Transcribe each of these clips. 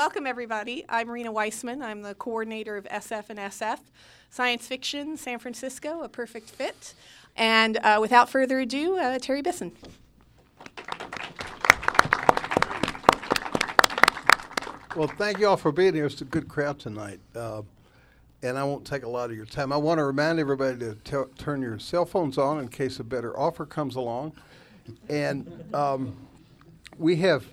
Welcome everybody. I'm Rena Weissman. I'm the coordinator of SF and SF, Science Fiction San Francisco, a perfect fit. And uh, without further ado, uh, Terry Bisson. Well, thank you all for being here. It's a good crowd tonight. Uh, and I won't take a lot of your time. I want to remind everybody to t- turn your cell phones on in case a better offer comes along. And um, we have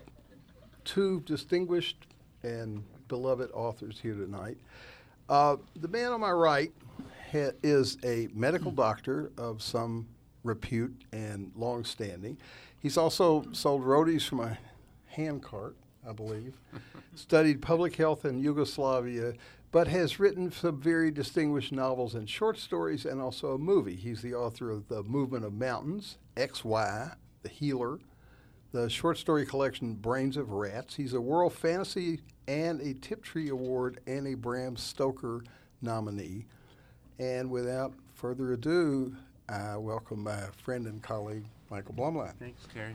two distinguished and beloved authors here tonight. Uh, the man on my right ha- is a medical doctor of some repute and long standing. He's also sold roadies from a handcart, I believe, studied public health in Yugoslavia, but has written some very distinguished novels and short stories and also a movie. He's the author of The Movement of Mountains, XY, The Healer, the short story collection Brains of Rats. He's a World Fantasy and a Tiptree Award and a Bram Stoker nominee. And without further ado, I welcome my friend and colleague, Michael Blumlein. Thanks, Terry.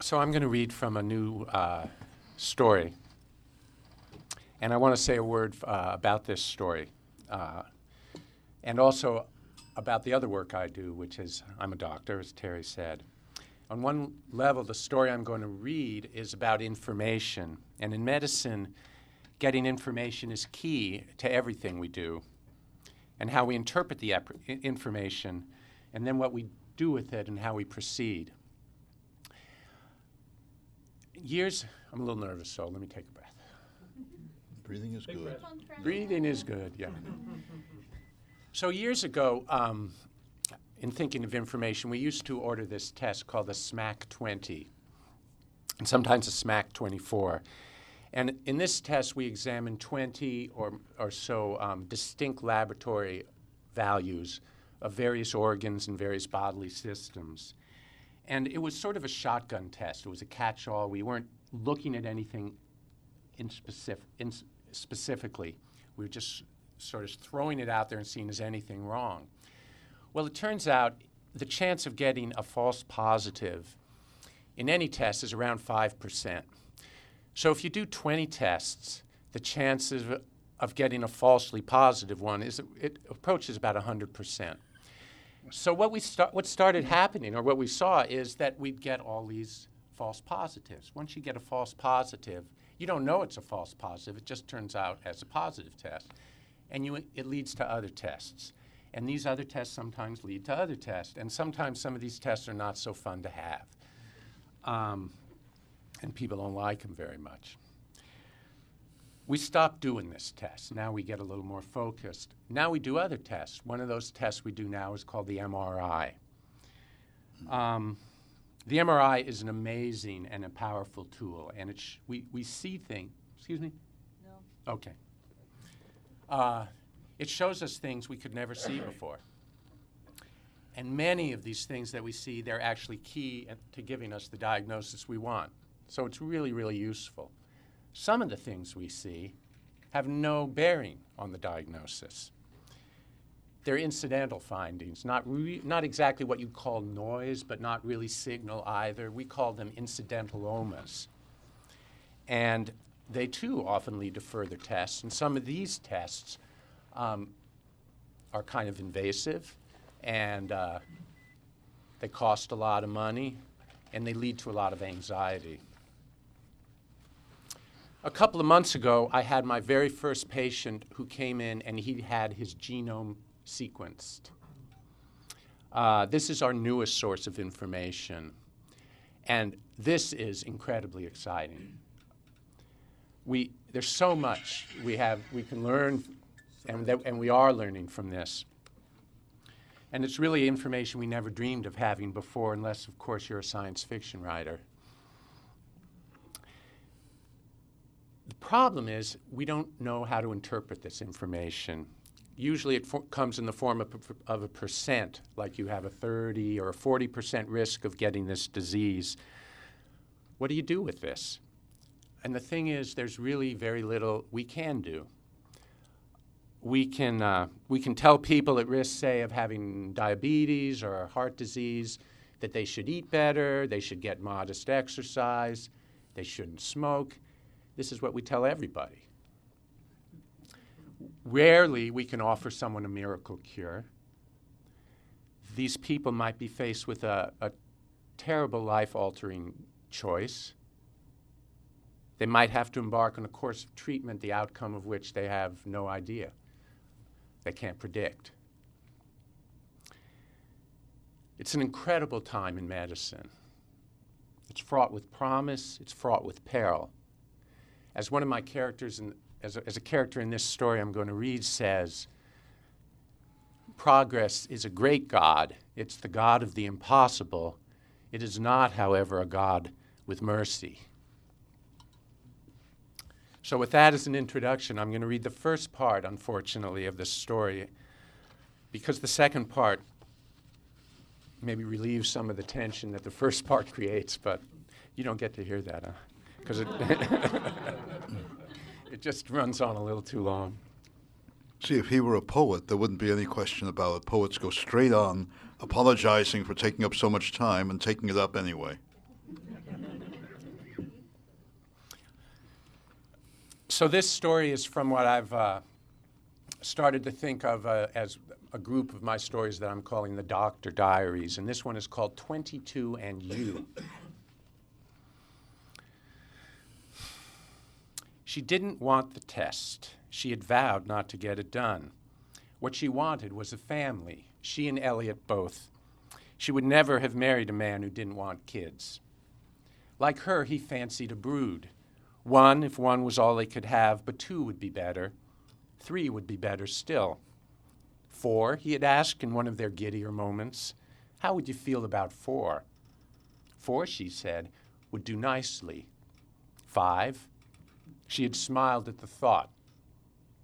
So I'm going to read from a new uh, story. And I want to say a word uh, about this story. Uh, and also about the other work I do, which is I'm a doctor, as Terry said. On one level, the story I'm going to read is about information. And in medicine, getting information is key to everything we do and how we interpret the ep- information and then what we do with it and how we proceed. Years, I'm a little nervous, so let me take a breath. Breathing is good. Breathing is good, yeah. So years ago, um, in thinking of information, we used to order this test called the SMAC 20, and sometimes the SMAC 24. And in this test, we examine 20 or, or so um, distinct laboratory values of various organs and various bodily systems. And it was sort of a shotgun test. It was a catch all. We weren't looking at anything in specific, in specifically. We were just sort of throwing it out there and seeing is anything wrong. Well, it turns out the chance of getting a false positive in any test is around 5%. So if you do 20 tests, the chances of, of getting a falsely positive one is it approaches about 100%. So what we start, what started happening, or what we saw, is that we'd get all these false positives. Once you get a false positive, you don't know it's a false positive. It just turns out as a positive test, and you, it leads to other tests. And these other tests sometimes lead to other tests, and sometimes some of these tests are not so fun to have, um, and people don't like them very much. We stopped doing this test. Now we get a little more focused. Now we do other tests. One of those tests we do now is called the MRI. Um, the MRI is an amazing and a powerful tool, and it sh- we, we see things. Excuse me? No. Okay. Uh, it shows us things we could never see before. And many of these things that we see, they're actually key to giving us the diagnosis we want. So it's really, really useful. Some of the things we see have no bearing on the diagnosis. They're incidental findings, not, re- not exactly what you'd call noise, but not really signal either. We call them incidentalomas. And they too often lead to further tests. And some of these tests um, are kind of invasive and uh, they cost a lot of money and they lead to a lot of anxiety. A couple of months ago, I had my very first patient who came in and he had his genome sequenced. Uh, this is our newest source of information, and this is incredibly exciting. We, there's so much we, have, we can learn, and, that, and we are learning from this. And it's really information we never dreamed of having before, unless, of course, you're a science fiction writer. The problem is, we don't know how to interpret this information. Usually it fo- comes in the form of, of a percent, like you have a 30 or a 40% risk of getting this disease. What do you do with this? And the thing is, there's really very little we can do. We can, uh, we can tell people at risk, say, of having diabetes or heart disease, that they should eat better, they should get modest exercise, they shouldn't smoke. This is what we tell everybody. Rarely we can offer someone a miracle cure. These people might be faced with a, a terrible life altering choice. They might have to embark on a course of treatment, the outcome of which they have no idea. They can't predict. It's an incredible time in medicine. It's fraught with promise, it's fraught with peril. As one of my characters, in, as, a, as a character in this story I'm going to read says, progress is a great God. It's the God of the impossible. It is not, however, a God with mercy. So, with that as an introduction, I'm going to read the first part, unfortunately, of this story, because the second part maybe relieves some of the tension that the first part creates, but you don't get to hear that, Because it, it just runs on a little too long. See, if he were a poet, there wouldn't be any question about it. Poets go straight on, apologizing for taking up so much time and taking it up anyway. So, this story is from what I've uh, started to think of uh, as a group of my stories that I'm calling the Doctor Diaries, and this one is called 22 and You. She didn't want the test. She had vowed not to get it done. What she wanted was a family, she and Elliot both. She would never have married a man who didn't want kids. Like her, he fancied a brood. One, if one was all they could have, but two would be better. Three would be better still. Four, he had asked in one of their giddier moments, How would you feel about four? Four, she said, would do nicely. Five, she had smiled at the thought.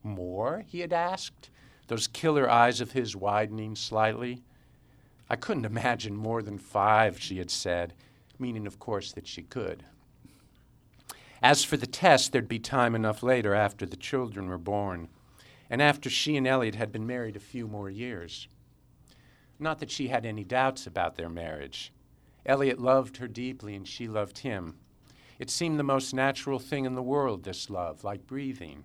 More, he had asked, those killer eyes of his widening slightly. I couldn't imagine more than five, she had said, meaning, of course, that she could. As for the test, there'd be time enough later after the children were born and after she and Elliot had been married a few more years. Not that she had any doubts about their marriage. Elliot loved her deeply, and she loved him. It seemed the most natural thing in the world, this love, like breathing.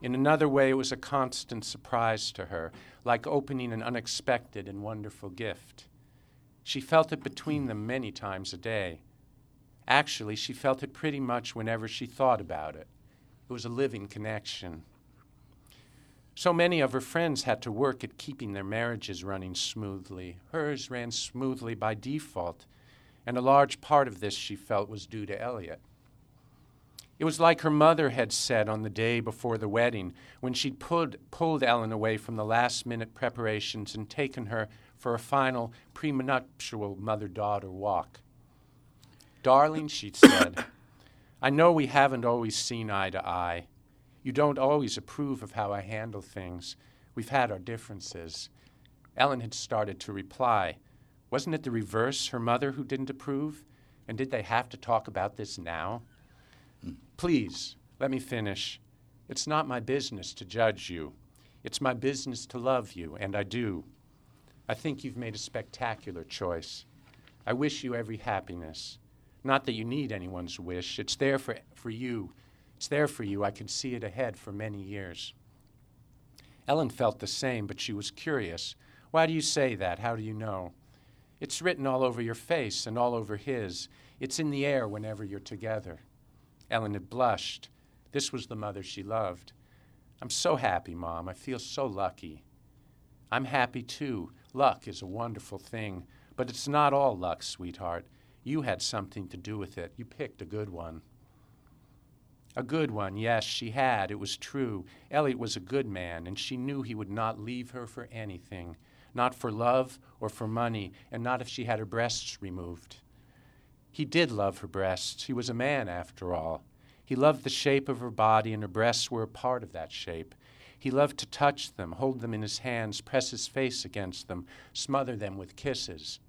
In another way, it was a constant surprise to her, like opening an unexpected and wonderful gift. She felt it between them many times a day. Actually, she felt it pretty much whenever she thought about it. It was a living connection. So many of her friends had to work at keeping their marriages running smoothly. Hers ran smoothly by default, and a large part of this she felt was due to Elliot. It was like her mother had said on the day before the wedding when she'd pulled, pulled Ellen away from the last minute preparations and taken her for a final prenuptial mother daughter walk. Darling, she'd said, I know we haven't always seen eye to eye. You don't always approve of how I handle things. We've had our differences. Ellen had started to reply. Wasn't it the reverse, her mother, who didn't approve? And did they have to talk about this now? Please, let me finish. It's not my business to judge you. It's my business to love you, and I do. I think you've made a spectacular choice. I wish you every happiness. Not that you need anyone's wish, it's there for, for you it's there for you. I can see it ahead for many years. Ellen felt the same, but she was curious. Why do you say that? How do you know? It's written all over your face and all over his. It's in the air whenever you're together. Ellen had blushed. This was the mother she loved. I'm so happy, Mom. I feel so lucky. I'm happy too. Luck is a wonderful thing, but it's not all luck, sweetheart. You had something to do with it. You picked a good one. A good one, yes, she had. It was true. Elliot was a good man, and she knew he would not leave her for anything, not for love or for money, and not if she had her breasts removed. He did love her breasts. He was a man, after all. He loved the shape of her body, and her breasts were a part of that shape. He loved to touch them, hold them in his hands, press his face against them, smother them with kisses.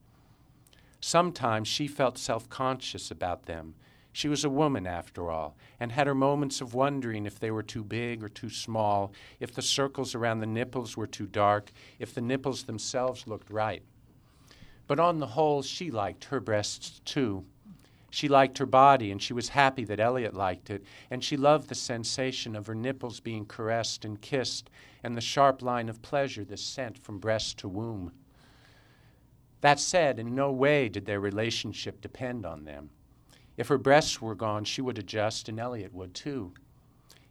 Sometimes she felt self conscious about them. She was a woman, after all, and had her moments of wondering if they were too big or too small, if the circles around the nipples were too dark, if the nipples themselves looked right. But on the whole, she liked her breasts too. She liked her body, and she was happy that Elliot liked it, and she loved the sensation of her nipples being caressed and kissed, and the sharp line of pleasure this sent from breast to womb. That said, in no way did their relationship depend on them. If her breasts were gone, she would adjust, and Elliot would too.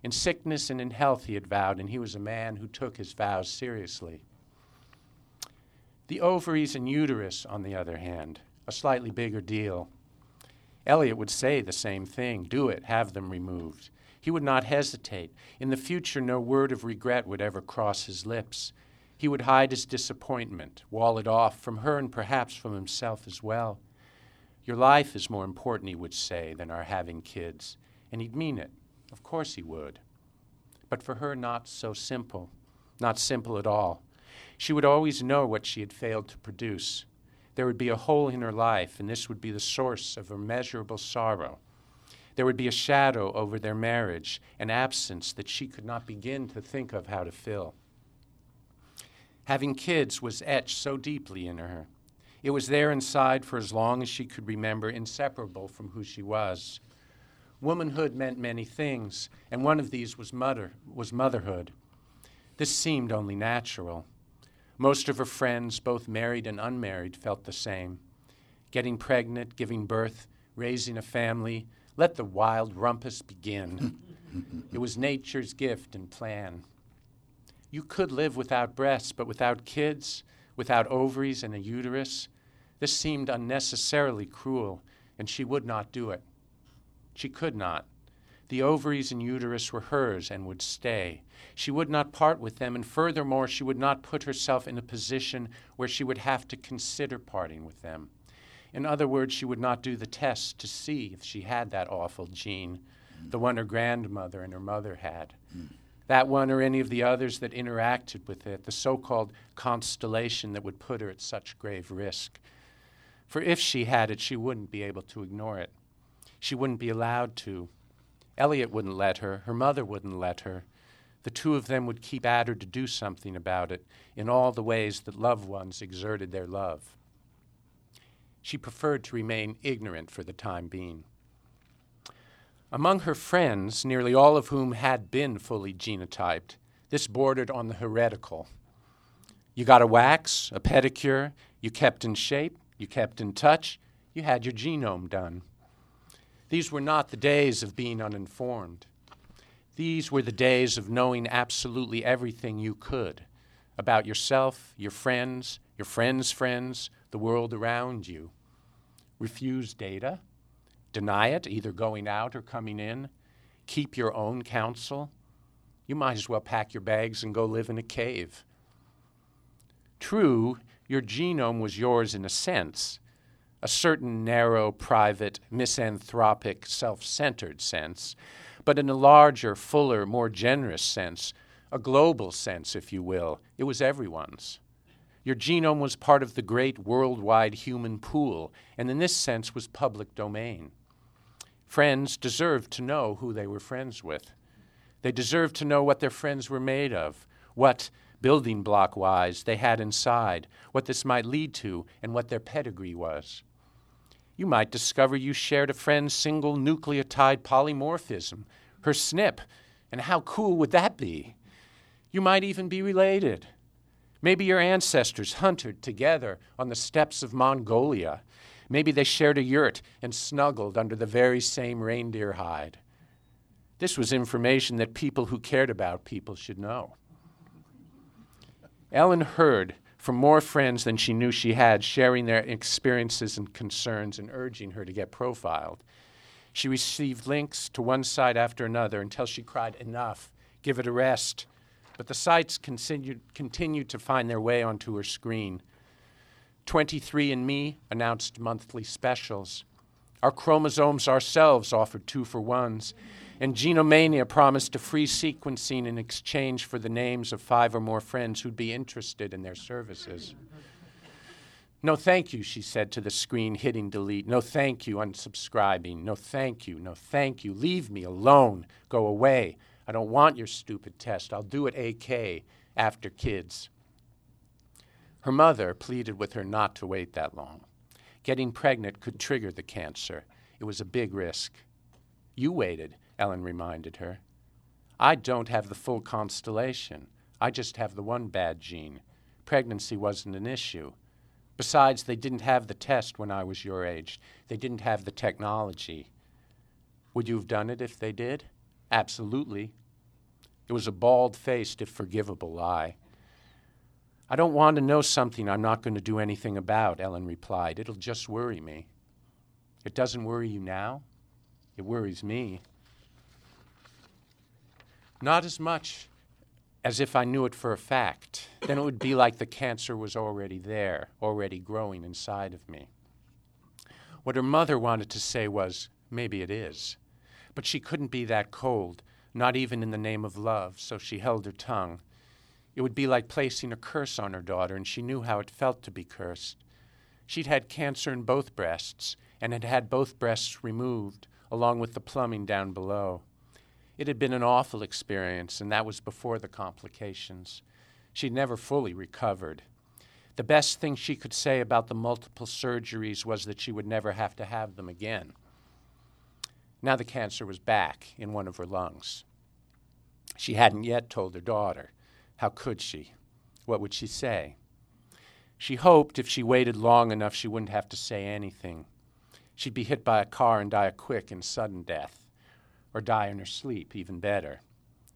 In sickness and in health, he had vowed, and he was a man who took his vows seriously. The ovaries and uterus, on the other hand, a slightly bigger deal. Elliot would say the same thing do it, have them removed. He would not hesitate. In the future, no word of regret would ever cross his lips. He would hide his disappointment, wall it off from her and perhaps from himself as well. Your life is more important, he would say, than our having kids. And he'd mean it. Of course he would. But for her, not so simple. Not simple at all. She would always know what she had failed to produce. There would be a hole in her life, and this would be the source of immeasurable sorrow. There would be a shadow over their marriage, an absence that she could not begin to think of how to fill. Having kids was etched so deeply in her. It was there inside for as long as she could remember, inseparable from who she was. Womanhood meant many things, and one of these was, mother, was motherhood. This seemed only natural. Most of her friends, both married and unmarried, felt the same. Getting pregnant, giving birth, raising a family, let the wild rumpus begin. it was nature's gift and plan. You could live without breasts, but without kids, without ovaries and a uterus, this seemed unnecessarily cruel, and she would not do it. She could not. The ovaries and uterus were hers and would stay. She would not part with them, and furthermore, she would not put herself in a position where she would have to consider parting with them. In other words, she would not do the test to see if she had that awful gene, the one her grandmother and her mother had. Mm that one or any of the others that interacted with it, the so called constellation that would put her at such grave risk. For if she had it, she wouldn't be able to ignore it. She wouldn't be allowed to. Elliot wouldn't let her, her mother wouldn't let her. The two of them would keep at her to do something about it in all the ways that loved ones exerted their love. She preferred to remain ignorant for the time being. Among her friends, nearly all of whom had been fully genotyped, this bordered on the heretical. You got a wax, a pedicure, you kept in shape, you kept in touch, you had your genome done. These were not the days of being uninformed. These were the days of knowing absolutely everything you could about yourself, your friends, your friends' friends, the world around you. Refuse data, Deny it, either going out or coming in. Keep your own counsel. You might as well pack your bags and go live in a cave. True, your genome was yours in a sense, a certain narrow, private, misanthropic, self centered sense, but in a larger, fuller, more generous sense, a global sense, if you will, it was everyone's. Your genome was part of the great worldwide human pool, and in this sense was public domain. Friends deserved to know who they were friends with. They deserved to know what their friends were made of, what, building block wise, they had inside, what this might lead to, and what their pedigree was. You might discover you shared a friend's single nucleotide polymorphism, her SNP, and how cool would that be? You might even be related. Maybe your ancestors hunted together on the steppes of Mongolia Maybe they shared a yurt and snuggled under the very same reindeer hide. This was information that people who cared about people should know. Ellen heard from more friends than she knew she had, sharing their experiences and concerns and urging her to get profiled. She received links to one site after another until she cried, Enough, give it a rest. But the sites continued, continued to find their way onto her screen. 23andMe announced monthly specials. Our chromosomes ourselves offered two for ones. And Genomania promised a free sequencing in exchange for the names of five or more friends who'd be interested in their services. No, thank you, she said to the screen, hitting delete. No, thank you, unsubscribing. No, thank you. No, thank you. Leave me alone. Go away. I don't want your stupid test. I'll do it AK after kids. Her mother pleaded with her not to wait that long. Getting pregnant could trigger the cancer. It was a big risk. You waited, Ellen reminded her. I don't have the full constellation. I just have the one bad gene. Pregnancy wasn't an issue. Besides, they didn't have the test when I was your age. They didn't have the technology. Would you have done it if they did? Absolutely. It was a bald faced, if forgivable lie. I don't want to know something I'm not going to do anything about, Ellen replied. It'll just worry me. It doesn't worry you now? It worries me. Not as much as if I knew it for a fact. Then it would be like the cancer was already there, already growing inside of me. What her mother wanted to say was, maybe it is. But she couldn't be that cold, not even in the name of love, so she held her tongue. It would be like placing a curse on her daughter, and she knew how it felt to be cursed. She'd had cancer in both breasts and had had both breasts removed, along with the plumbing down below. It had been an awful experience, and that was before the complications. She'd never fully recovered. The best thing she could say about the multiple surgeries was that she would never have to have them again. Now the cancer was back in one of her lungs. She hadn't yet told her daughter. How could she? What would she say? She hoped if she waited long enough, she wouldn't have to say anything. She'd be hit by a car and die a quick and sudden death or die in her sleep, even better.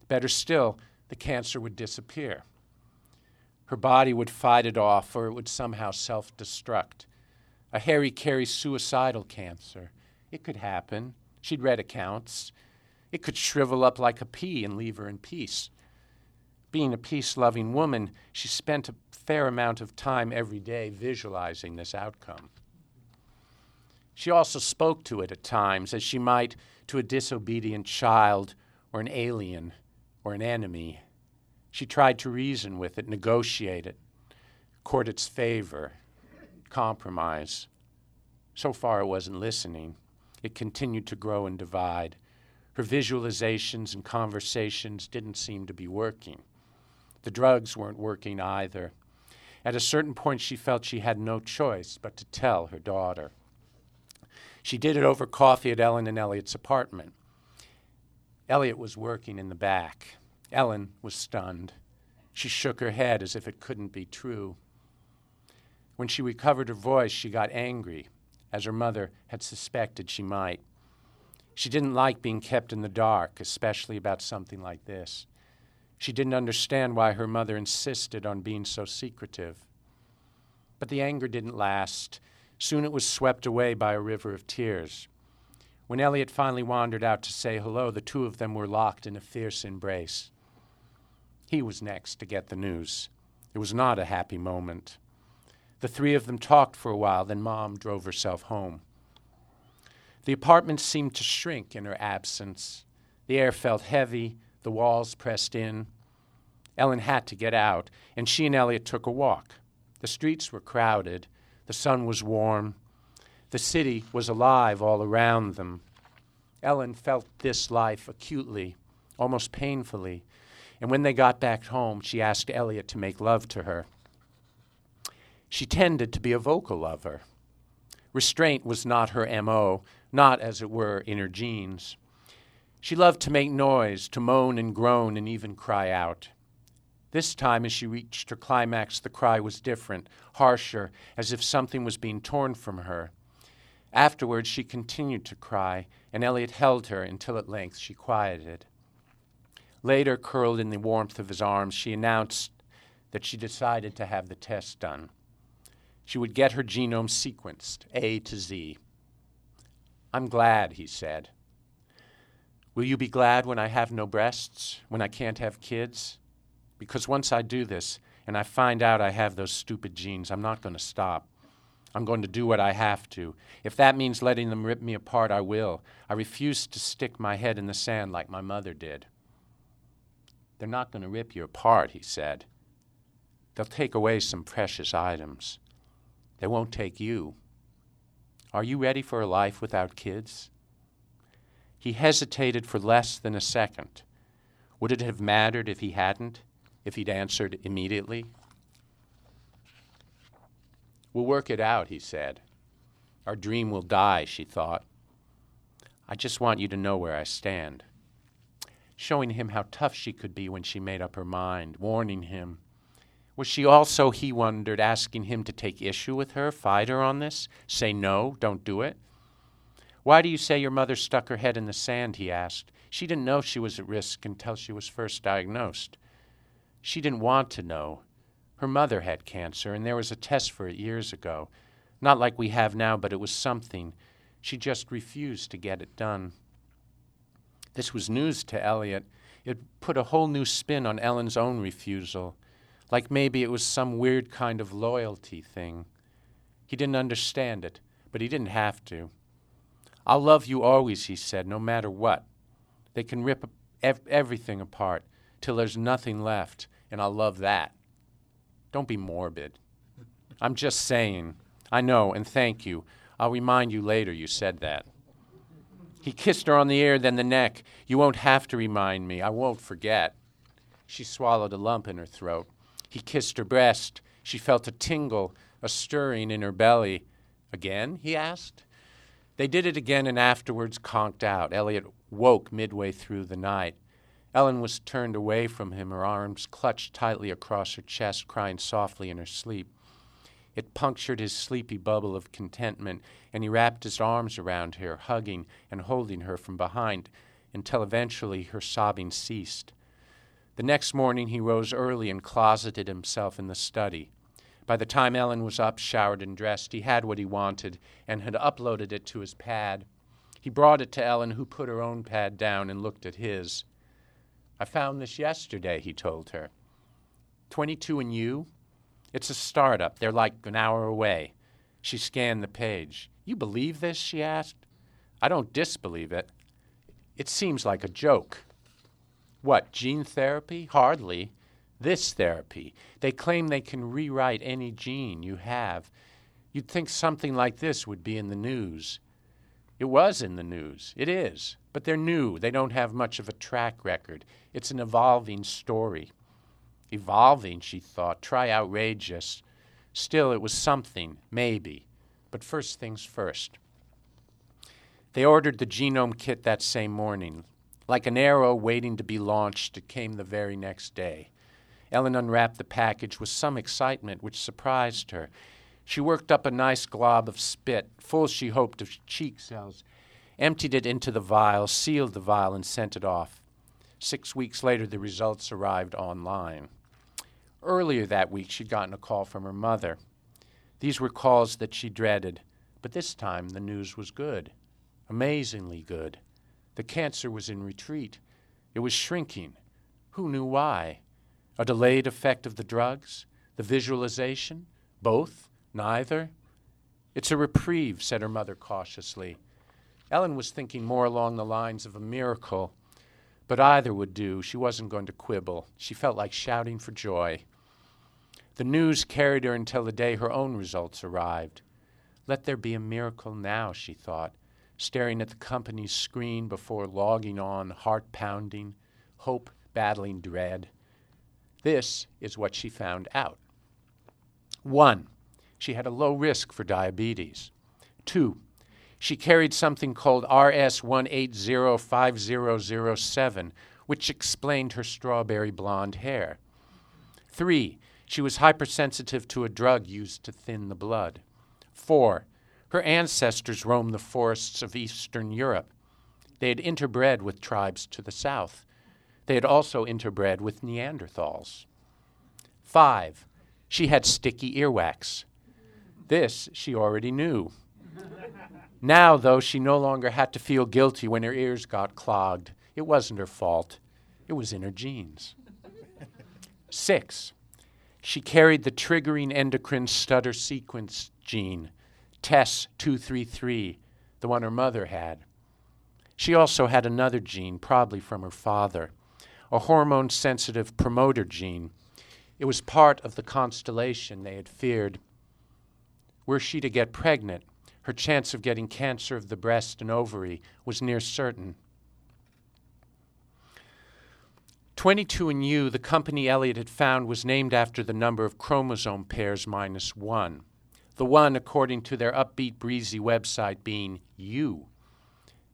Better still, the cancer would disappear. Her body would fight it off, or it would somehow self destruct. A hara-kiri suicidal cancer. It could happen. She'd read accounts. It could shrivel up like a pea and leave her in peace. Being a peace loving woman, she spent a fair amount of time every day visualizing this outcome. She also spoke to it at times, as she might to a disobedient child or an alien or an enemy. She tried to reason with it, negotiate it, court its favor, compromise. So far, it wasn't listening. It continued to grow and divide. Her visualizations and conversations didn't seem to be working. The drugs weren't working either. At a certain point, she felt she had no choice but to tell her daughter. She did it over coffee at Ellen and Elliot's apartment. Elliot was working in the back. Ellen was stunned. She shook her head as if it couldn't be true. When she recovered her voice, she got angry, as her mother had suspected she might. She didn't like being kept in the dark, especially about something like this. She didn't understand why her mother insisted on being so secretive. But the anger didn't last. Soon it was swept away by a river of tears. When Elliot finally wandered out to say hello, the two of them were locked in a fierce embrace. He was next to get the news. It was not a happy moment. The three of them talked for a while, then Mom drove herself home. The apartment seemed to shrink in her absence. The air felt heavy, the walls pressed in. Ellen had to get out, and she and Elliot took a walk. The streets were crowded, the sun was warm. The city was alive all around them. Ellen felt this life acutely, almost painfully, and when they got back home, she asked Elliot to make love to her. She tended to be a vocal lover. Restraint was not her MO, not, as it were, in her genes. She loved to make noise, to moan and groan, and even cry out. This time, as she reached her climax, the cry was different, harsher, as if something was being torn from her. Afterwards, she continued to cry, and Elliot held her until at length she quieted. Later, curled in the warmth of his arms, she announced that she decided to have the test done. She would get her genome sequenced, A to Z. I'm glad, he said. Will you be glad when I have no breasts, when I can't have kids? Because once I do this and I find out I have those stupid genes, I'm not going to stop. I'm going to do what I have to. If that means letting them rip me apart, I will. I refuse to stick my head in the sand like my mother did. They're not going to rip you apart, he said. They'll take away some precious items. They won't take you. Are you ready for a life without kids? He hesitated for less than a second. Would it have mattered if he hadn't, if he'd answered immediately? We'll work it out, he said. Our dream will die, she thought. I just want you to know where I stand. Showing him how tough she could be when she made up her mind, warning him. Was she also, he wondered, asking him to take issue with her, fight her on this, say no, don't do it? Why do you say your mother stuck her head in the sand? he asked. She didn't know she was at risk until she was first diagnosed. She didn't want to know. Her mother had cancer, and there was a test for it years ago. Not like we have now, but it was something. She just refused to get it done. This was news to Elliot. It put a whole new spin on Ellen's own refusal, like maybe it was some weird kind of loyalty thing. He didn't understand it, but he didn't have to. I'll love you always, he said, no matter what. They can rip ev- everything apart till there's nothing left, and I'll love that. Don't be morbid. I'm just saying. I know, and thank you. I'll remind you later you said that. He kissed her on the ear, then the neck. You won't have to remind me. I won't forget. She swallowed a lump in her throat. He kissed her breast. She felt a tingle, a stirring in her belly. Again? he asked. They did it again and afterwards conked out. Elliot woke midway through the night. Ellen was turned away from him, her arms clutched tightly across her chest, crying softly in her sleep. It punctured his sleepy bubble of contentment, and he wrapped his arms around her, hugging and holding her from behind, until eventually her sobbing ceased. The next morning he rose early and closeted himself in the study. By the time Ellen was up, showered, and dressed, he had what he wanted and had uploaded it to his pad. He brought it to Ellen, who put her own pad down and looked at his. I found this yesterday, he told her. 22 and you? It's a startup. They're like an hour away. She scanned the page. You believe this? she asked. I don't disbelieve it. It seems like a joke. What, gene therapy? Hardly. This therapy. They claim they can rewrite any gene you have. You'd think something like this would be in the news. It was in the news. It is. But they're new. They don't have much of a track record. It's an evolving story. Evolving, she thought. Try outrageous. Still, it was something, maybe. But first things first. They ordered the genome kit that same morning. Like an arrow waiting to be launched, it came the very next day. Ellen unwrapped the package with some excitement, which surprised her. She worked up a nice glob of spit, full, she hoped, of cheek cells, emptied it into the vial, sealed the vial, and sent it off. Six weeks later, the results arrived online. Earlier that week, she'd gotten a call from her mother. These were calls that she dreaded, but this time the news was good, amazingly good. The cancer was in retreat. It was shrinking. Who knew why? A delayed effect of the drugs? The visualization? Both? Neither? It's a reprieve, said her mother cautiously. Ellen was thinking more along the lines of a miracle but either would do. She wasn't going to quibble. She felt like shouting for joy. The news carried her until the day her own results arrived. Let there be a miracle now, she thought, staring at the company's screen before logging on, heart pounding, hope battling dread. This is what she found out. One, she had a low risk for diabetes. Two, she carried something called RS1805007, which explained her strawberry blonde hair. Three, she was hypersensitive to a drug used to thin the blood. Four, her ancestors roamed the forests of Eastern Europe. They had interbred with tribes to the south. They had also interbred with Neanderthals. Five, she had sticky earwax. This she already knew. Now, though, she no longer had to feel guilty when her ears got clogged. It wasn't her fault, it was in her genes. Six, she carried the triggering endocrine stutter sequence gene, Tess 233, the one her mother had. She also had another gene, probably from her father, a hormone sensitive promoter gene. It was part of the constellation they had feared. Were she to get pregnant, her chance of getting cancer of the breast and ovary was near certain. 22andU, the company Elliot had found, was named after the number of chromosome pairs minus one. The one, according to their upbeat, breezy website, being you.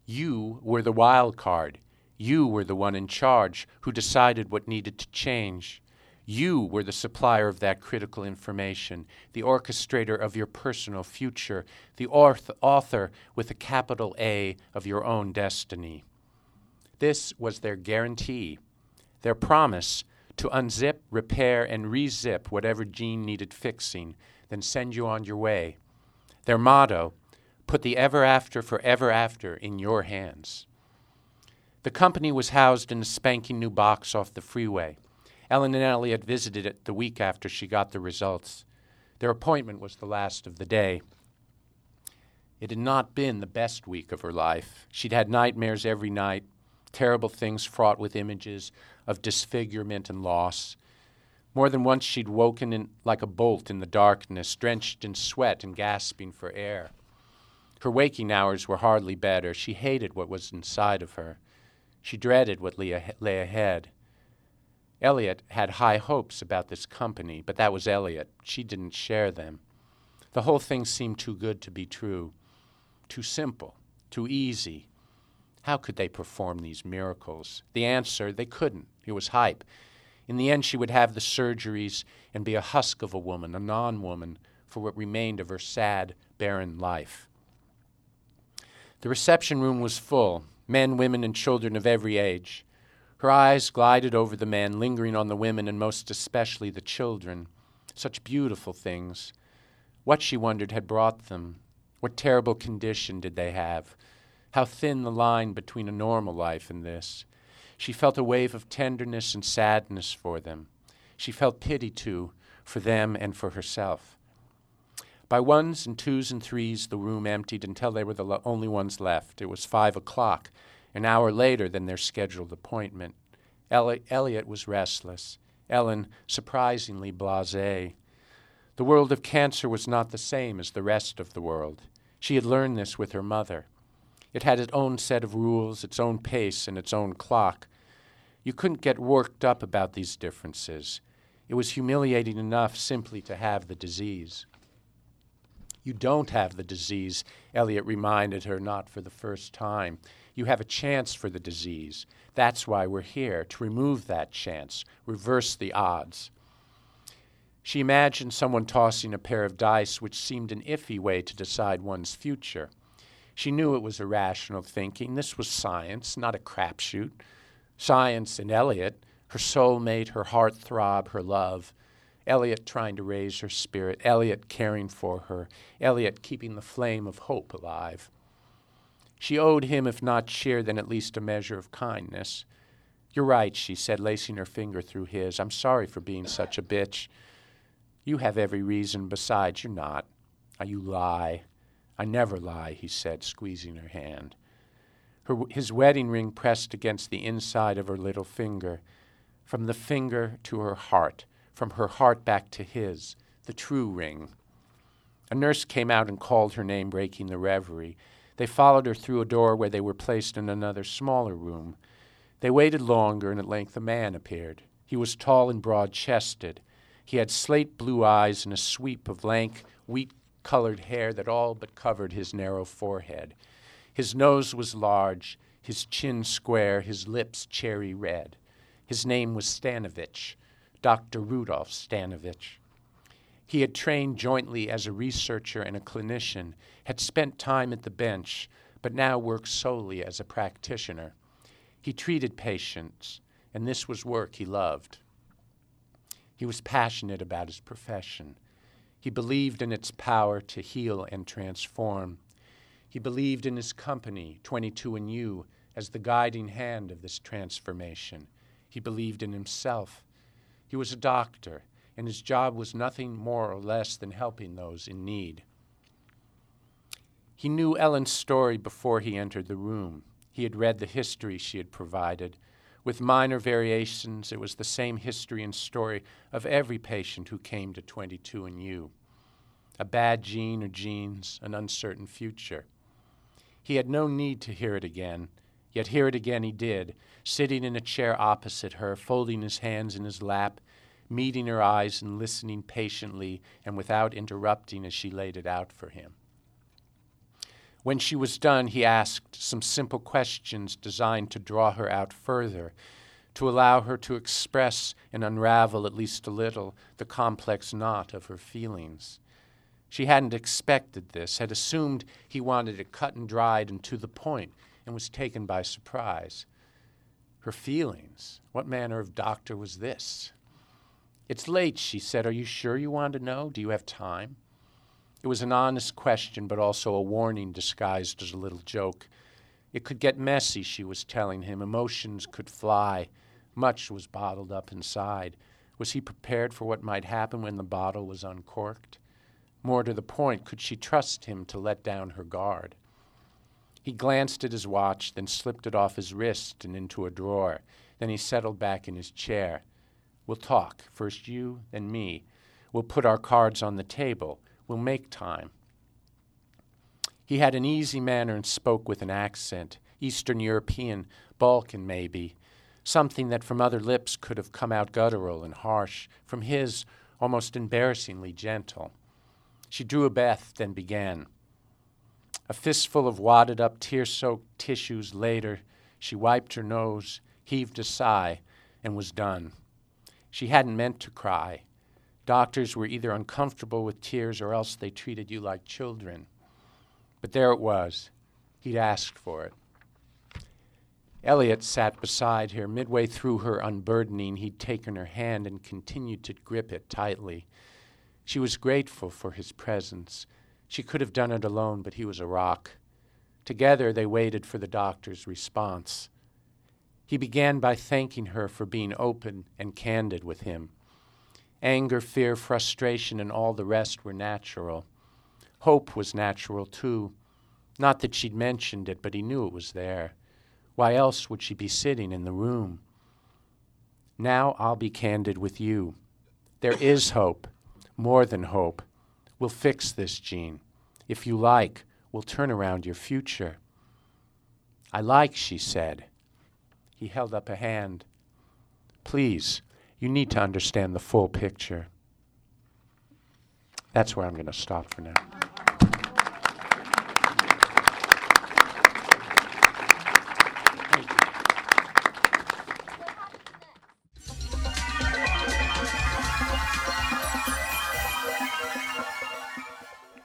You were the wild card. You were the one in charge who decided what needed to change. You were the supplier of that critical information, the orchestrator of your personal future, the author with a capital A of your own destiny. This was their guarantee, their promise to unzip, repair, and rezip whatever gene needed fixing, then send you on your way. Their motto put the ever after for ever after in your hands. The company was housed in a spanking new box off the freeway. Ellen and Elliot visited it the week after she got the results. Their appointment was the last of the day. It had not been the best week of her life. She'd had nightmares every night, terrible things fraught with images of disfigurement and loss. More than once she'd woken in, like a bolt in the darkness, drenched in sweat and gasping for air. Her waking hours were hardly better. She hated what was inside of her. She dreaded what lay ahead. Elliot had high hopes about this company, but that was Elliot. She didn't share them. The whole thing seemed too good to be true, too simple, too easy. How could they perform these miracles? The answer, they couldn't. It was hype. In the end, she would have the surgeries and be a husk of a woman, a non woman, for what remained of her sad, barren life. The reception room was full men, women, and children of every age. Her eyes glided over the men, lingering on the women and most especially the children. Such beautiful things. What, she wondered, had brought them? What terrible condition did they have? How thin the line between a normal life and this? She felt a wave of tenderness and sadness for them. She felt pity, too, for them and for herself. By ones and twos and threes, the room emptied until they were the lo- only ones left. It was five o'clock, an hour later than their scheduled appointment. Eli- Elliot was restless, Ellen surprisingly blase. The world of cancer was not the same as the rest of the world. She had learned this with her mother. It had its own set of rules, its own pace, and its own clock. You couldn't get worked up about these differences. It was humiliating enough simply to have the disease. You don't have the disease, Elliot reminded her, not for the first time. You have a chance for the disease. That's why we're here, to remove that chance, reverse the odds. She imagined someone tossing a pair of dice, which seemed an iffy way to decide one's future. She knew it was irrational thinking. This was science, not a crapshoot. Science and Elliot, her soulmate, her heart throb, her love. Elliot trying to raise her spirit, Elliot caring for her, Elliot keeping the flame of hope alive. She owed him, if not cheer, then at least a measure of kindness. You're right, she said, lacing her finger through his. I'm sorry for being such a bitch. You have every reason. Besides, you're not. Ah, you lie. I never lie, he said, squeezing her hand. Her, his wedding ring pressed against the inside of her little finger. From the finger to her heart, from her heart back to his, the true ring. A nurse came out and called her name, breaking the reverie. They followed her through a door where they were placed in another smaller room. They waited longer, and at length a man appeared. He was tall and broad chested. He had slate blue eyes and a sweep of lank, wheat colored hair that all but covered his narrow forehead. His nose was large, his chin square, his lips cherry red. His name was Stanovich, Dr. Rudolf Stanovich. He had trained jointly as a researcher and a clinician, had spent time at the bench, but now worked solely as a practitioner. He treated patients, and this was work he loved. He was passionate about his profession. He believed in its power to heal and transform. He believed in his company, 22andU, as the guiding hand of this transformation. He believed in himself. He was a doctor, and his job was nothing more or less than helping those in need. He knew Ellen's story before he entered the room. He had read the history she had provided. With minor variations, it was the same history and story of every patient who came to 22andU. A bad gene or genes, an uncertain future. He had no need to hear it again, yet hear it again he did, sitting in a chair opposite her, folding his hands in his lap, meeting her eyes and listening patiently and without interrupting as she laid it out for him. When she was done, he asked some simple questions designed to draw her out further, to allow her to express and unravel at least a little the complex knot of her feelings. She hadn't expected this, had assumed he wanted it cut and dried and to the point, and was taken by surprise. Her feelings? What manner of doctor was this? It's late, she said. Are you sure you want to know? Do you have time? It was an honest question, but also a warning disguised as a little joke. It could get messy, she was telling him. Emotions could fly. Much was bottled up inside. Was he prepared for what might happen when the bottle was uncorked? More to the point, could she trust him to let down her guard? He glanced at his watch, then slipped it off his wrist and into a drawer. Then he settled back in his chair. We'll talk. First you, then me. We'll put our cards on the table. We'll make time. He had an easy manner and spoke with an accent, Eastern European, Balkan maybe, something that from other lips could have come out guttural and harsh, from his almost embarrassingly gentle. She drew a breath, then began. A fistful of wadded up, tear soaked tissues later, she wiped her nose, heaved a sigh, and was done. She hadn't meant to cry. Doctors were either uncomfortable with tears or else they treated you like children. But there it was. He'd asked for it. Elliot sat beside her. Midway through her unburdening, he'd taken her hand and continued to grip it tightly. She was grateful for his presence. She could have done it alone, but he was a rock. Together they waited for the doctor's response. He began by thanking her for being open and candid with him. Anger, fear, frustration, and all the rest were natural. Hope was natural, too. Not that she'd mentioned it, but he knew it was there. Why else would she be sitting in the room? Now I'll be candid with you. There is hope more than hope. We'll fix this, Jean. If you like, we'll turn around your future. I like, she said. He held up a hand. Please, you need to understand the full picture. That's where I'm going to stop for now.